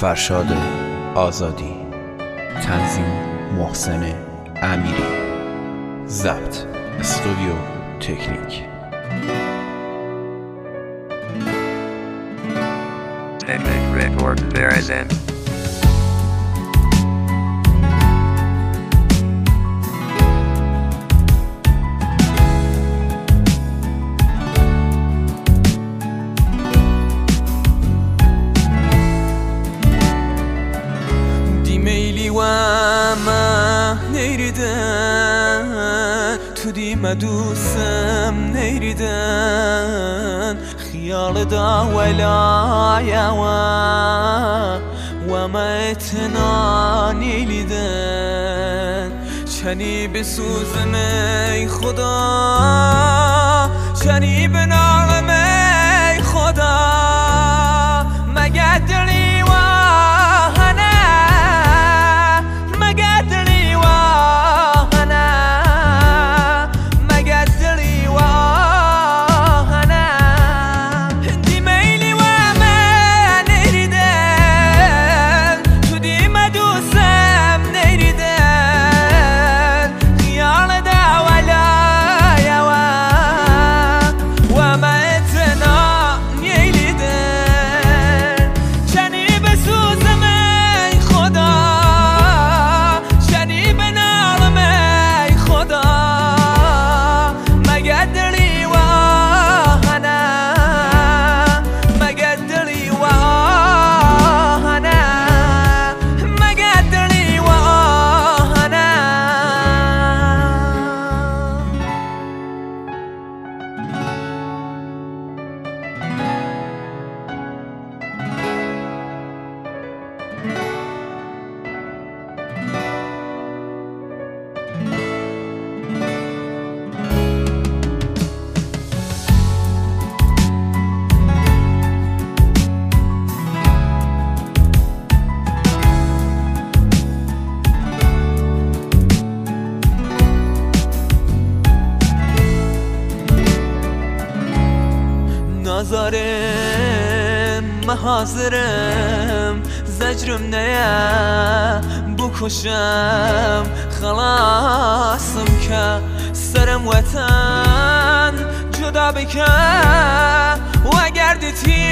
فرشاد آزادی تنظیم محسن امیری ضبط استودیو تکنیک Record Verizon. ما نیریدن تو دیمه دوستم نیریدن خیال دا ولایه و ما اتنا نیلیدن چنی بسوزم ای خدا. چنی بنالم ای خدا. مگه دلی نازارم محاضرم زجرم نیا بکشم. خلاصم که سرم وطن جدا بکن. و اگر دیتی